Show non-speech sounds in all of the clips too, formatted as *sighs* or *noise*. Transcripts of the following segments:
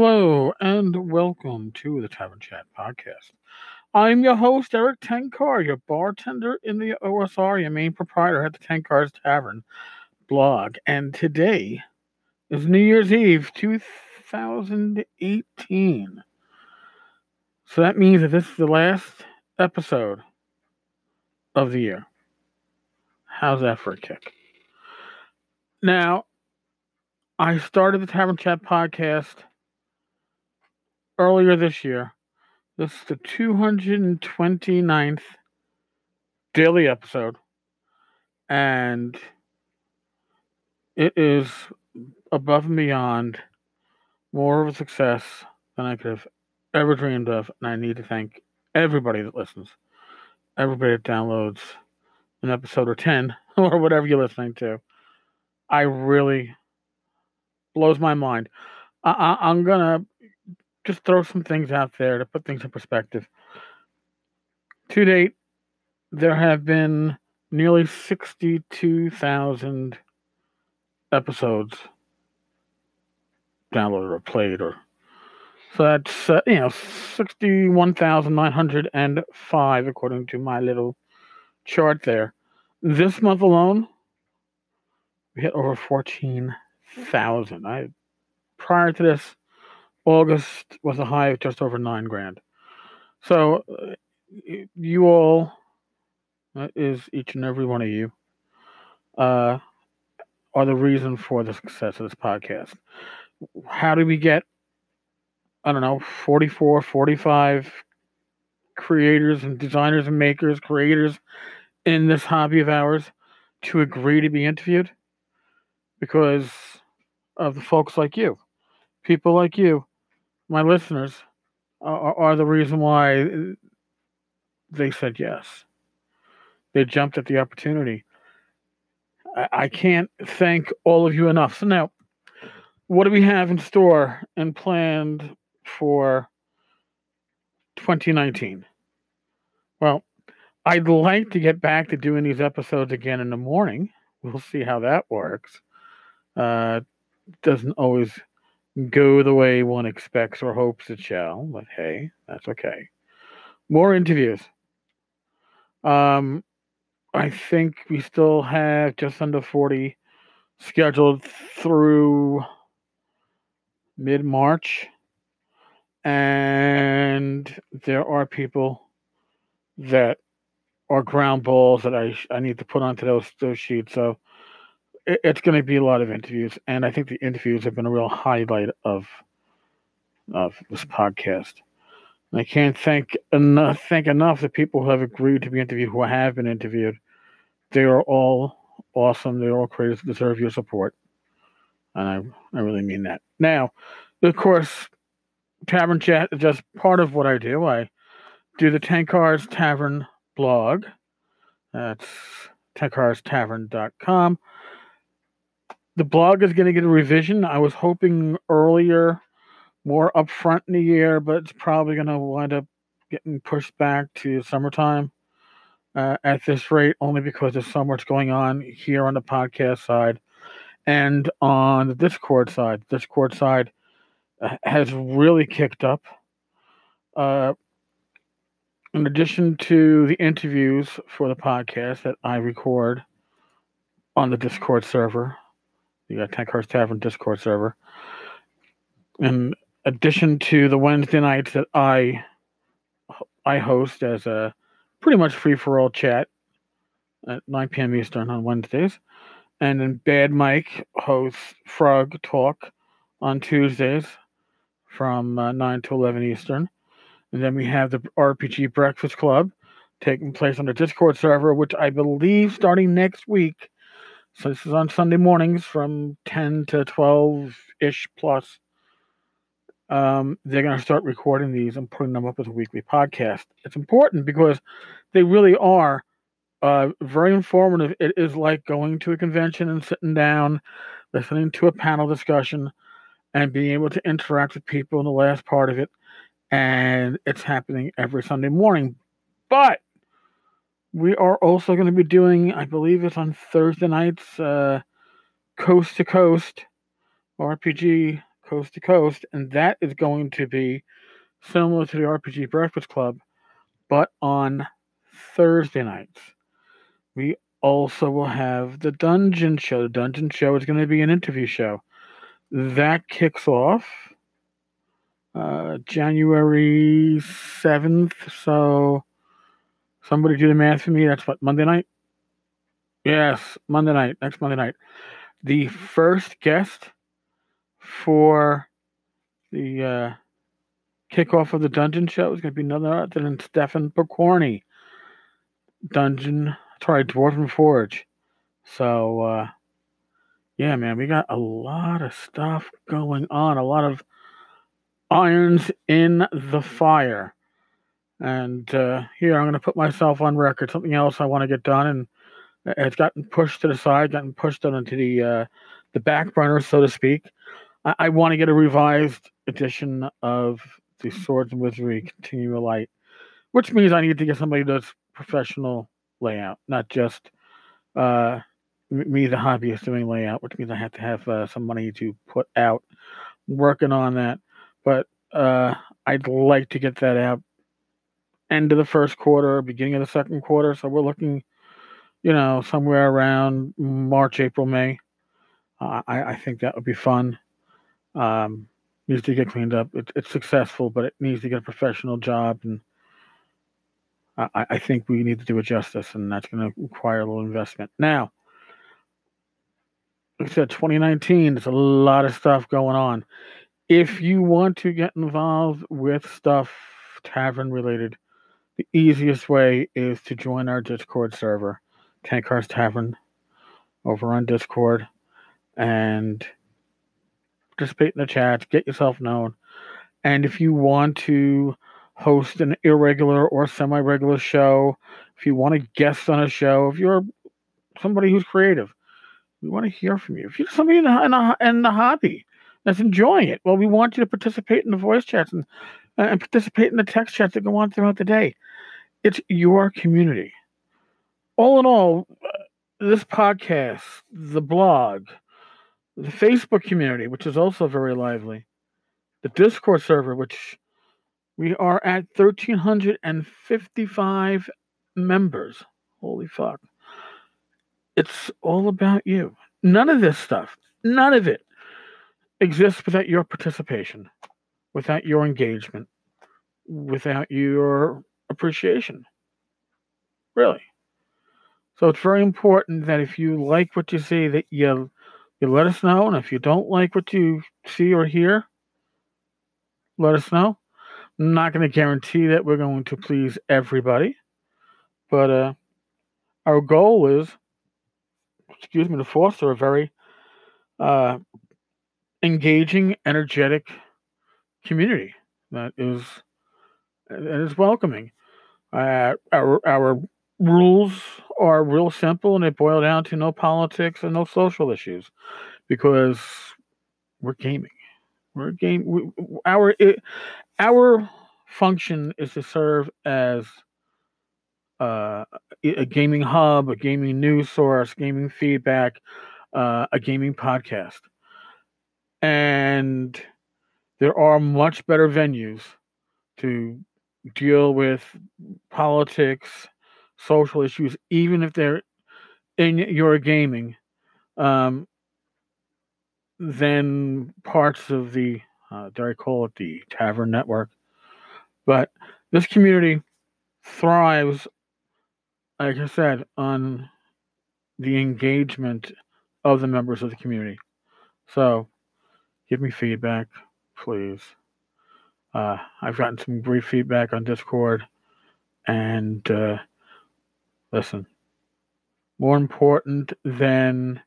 Hello and welcome to the Tavern Chat podcast. I'm your host, Eric Tenkar, your bartender in the OSR, your main proprietor at the Tenkar's Tavern blog. And today is New Year's Eve 2018. So that means that this is the last episode of the year. How's that for a kick? Now, I started the Tavern Chat podcast earlier this year. This is the 229th daily episode. And it is above and beyond more of a success than I could have ever dreamed of. And I need to thank everybody that listens, everybody that downloads an episode or 10 *laughs* or whatever you're listening to. I really blows my mind. I, going to just throw some things out there to put things in perspective. To date, there have been nearly 62,000 episodes downloaded or played or so that's uh, you know 61,905 according to my little chart there. This month alone we hit over 14,000. I prior to this August was a high of just over nine grand. So, uh, you all, that is each and every one of you, uh, are the reason for the success of this podcast. How do we get, I don't know, 44, 45 creators and designers and makers, creators in this hobby of ours to agree to be interviewed? Because of the folks like you, people like you my listeners are, are the reason why they said yes. They jumped at the opportunity. I, I can't thank all of you enough. So now, what do we have in store and planned for 2019? Well, I'd like to get back to doing these episodes again in the morning. We'll see how that works. Uh, doesn't always go the way one expects or hopes it shall, but hey, that's okay. More interviews. Um, I think we still have just under 40 scheduled through mid March. And there are people that are ground balls that I, I need to put onto those, those sheets. So it's going to be a lot of interviews, and I think the interviews have been a real highlight of of this podcast. And I can't thank enough thank enough the people who have agreed to be interviewed, who have been interviewed. They are all awesome. They're all creators deserve your support, and I I really mean that. Now, of course, Tavern Chat is just part of what I do. I do the Tenkar's Tavern blog. That's tenkarstavern.com the blog is going to get a revision. I was hoping earlier, more upfront in the year, but it's probably going to wind up getting pushed back to summertime uh, at this rate, only because there's so much going on here on the podcast side and on the Discord side. Discord side uh, has really kicked up. Uh, in addition to the interviews for the podcast that I record on the Discord server, the uh, Tenkar's Tavern Discord server. In addition to the Wednesday nights that I I host as a pretty much free for all chat at 9 p.m. Eastern on Wednesdays, and then Bad Mike hosts Frog Talk on Tuesdays from uh, 9 to 11 Eastern. And then we have the RPG Breakfast Club taking place on the Discord server, which I believe starting next week so this is on Sunday mornings from 10 to 12 ish plus. Um, they're going to start recording these and putting them up as a weekly podcast. It's important because they really are uh, very informative. It is like going to a convention and sitting down, listening to a panel discussion, and being able to interact with people in the last part of it. And it's happening every Sunday morning. But we are also going to be doing, I believe it's on Thursday nights, uh, Coast to Coast RPG coast to coast, and that is going to be similar to the RPG Breakfast Club, but on Thursday nights. We also will have the Dungeon Show. The Dungeon Show is going to be an interview show. That kicks off uh, January 7th. So somebody do the math for me. That's what, Monday night? Yes, Monday night, next Monday night. The first guest for the uh, kickoff of the dungeon show is going to be none other than Stefan Pokorny. Dungeon, sorry, Dwarven Forge. So, uh, yeah, man, we got a lot of stuff going on, a lot of irons in the fire. And uh, here, I'm going to put myself on record. Something else I want to get done, and it's gotten pushed to the side, gotten pushed onto the uh, the back burner, so to speak. I, I want to get a revised edition of the Swords and Wizardry Continual Light, which means I need to get somebody that's professional layout, not just uh, me, the hobbyist, doing layout, which means I have to have uh, some money to put out working on that. But uh, I'd like to get that out end of the first quarter, beginning of the second quarter. So we're looking, you know, somewhere around March, April, May. Uh, I, I think that would be fun. Um, needs to get cleaned up. It, it's successful, but it needs to get a professional job, and I, I think we need to do it justice, and that's going to require a little investment. Now, like I said, 2019, there's a lot of stuff going on. If you want to get involved with stuff tavern related, the easiest way is to join our Discord server, Tenkar's Tavern, over on Discord, and participate in the chats, get yourself known. And if you want to host an irregular or semi regular show, if you want to guest on a show, if you're somebody who's creative, we want to hear from you. If you're somebody in the, in the, in the hobby that's enjoying it, well, we want you to participate in the voice chats and, and participate in the text chats that go on throughout the day. It's your community. All in all, this podcast, the blog, the Facebook community, which is also very lively, the Discord server, which we are at 1,355 members. Holy fuck. It's all about you. None of this stuff, none of it exists without your participation, without your engagement, without your appreciation. Really. So it's very important that if you like what you see, that you you let us know. And if you don't like what you see or hear, let us know. I'm not going to guarantee that we're going to please everybody, but uh, our goal is, excuse me, to foster a very uh, engaging, energetic community that is that is welcoming. Uh, our our rules are real simple and they boil down to no politics and no social issues because we're gaming. We're game. We, our it, our function is to serve as uh, a gaming hub, a gaming news source, gaming feedback, uh, a gaming podcast, and there are much better venues to deal with politics social issues, even if they're in your gaming, um, than parts of the, uh, dare I call it the Tavern Network. But this community thrives, like I said, on the engagement of the members of the community. So give me feedback, please. Uh, I've gotten some great feedback on Discord, and uh, listen, more important than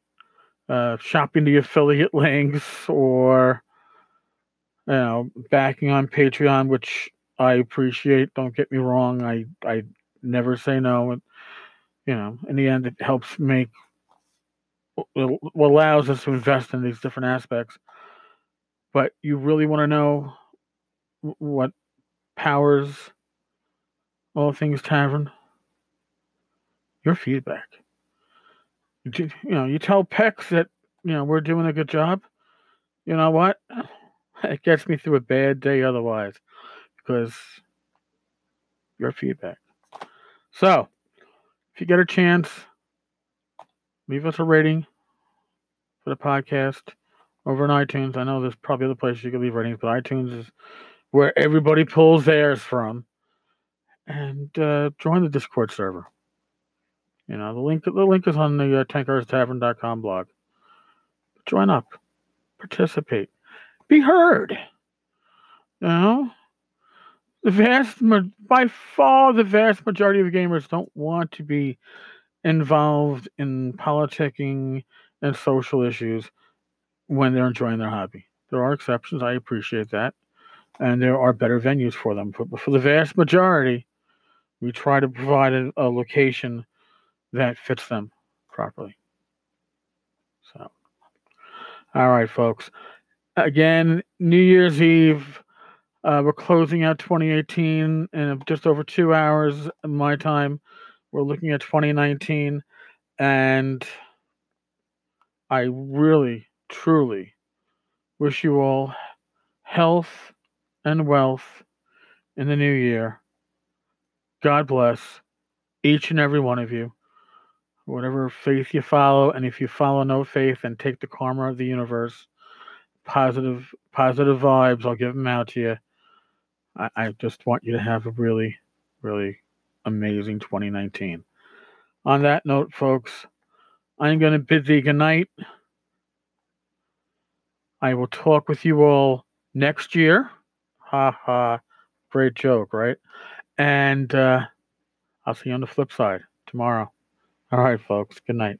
uh, shopping the affiliate *laughs* links or you know backing on Patreon, which I appreciate. Don't get me wrong. I I never say no. And, you know, in the end, it helps make allows us to invest in these different aspects. But you really want to know what powers all things tavern? your feedback. You, know, you tell Pex that you know we're doing a good job. You know what? *sighs* It gets me through a bad day otherwise because your feedback. So, if you get a chance, leave us a rating for the podcast over on iTunes. I know there's probably other places you can leave ratings, but iTunes is where everybody pulls theirs from. And uh, join the Discord server. You know, the link the link is on the uh, tenkarstavern.com blog. Join up, participate, be heard. You know, the vast by far the vast majority of gamers don't want to be involved in politicking and social issues when they're enjoying their hobby. There are exceptions. I appreciate that. And there are better venues for them. But for the vast majority, we try to provide a, a location that fits them properly. So, all right, folks. Again, New Year's Eve. Uh, we're closing out 2018 in just over two hours my time. We're looking at 2019. And I really, truly wish you all health and wealth in the new year. God bless each and every one of you. Whatever faith you follow, and if you follow no faith, and take the karma of the universe. Positive, positive vibes. I'll give them out to you. I, I just want you to have a really, really amazing 2019. On that note, folks, I'm going to bid thee good night. I will talk with you all next year. Ha ha. Great joke, right? And uh, I'll see you on the flip side tomorrow. All right, folks. Good night.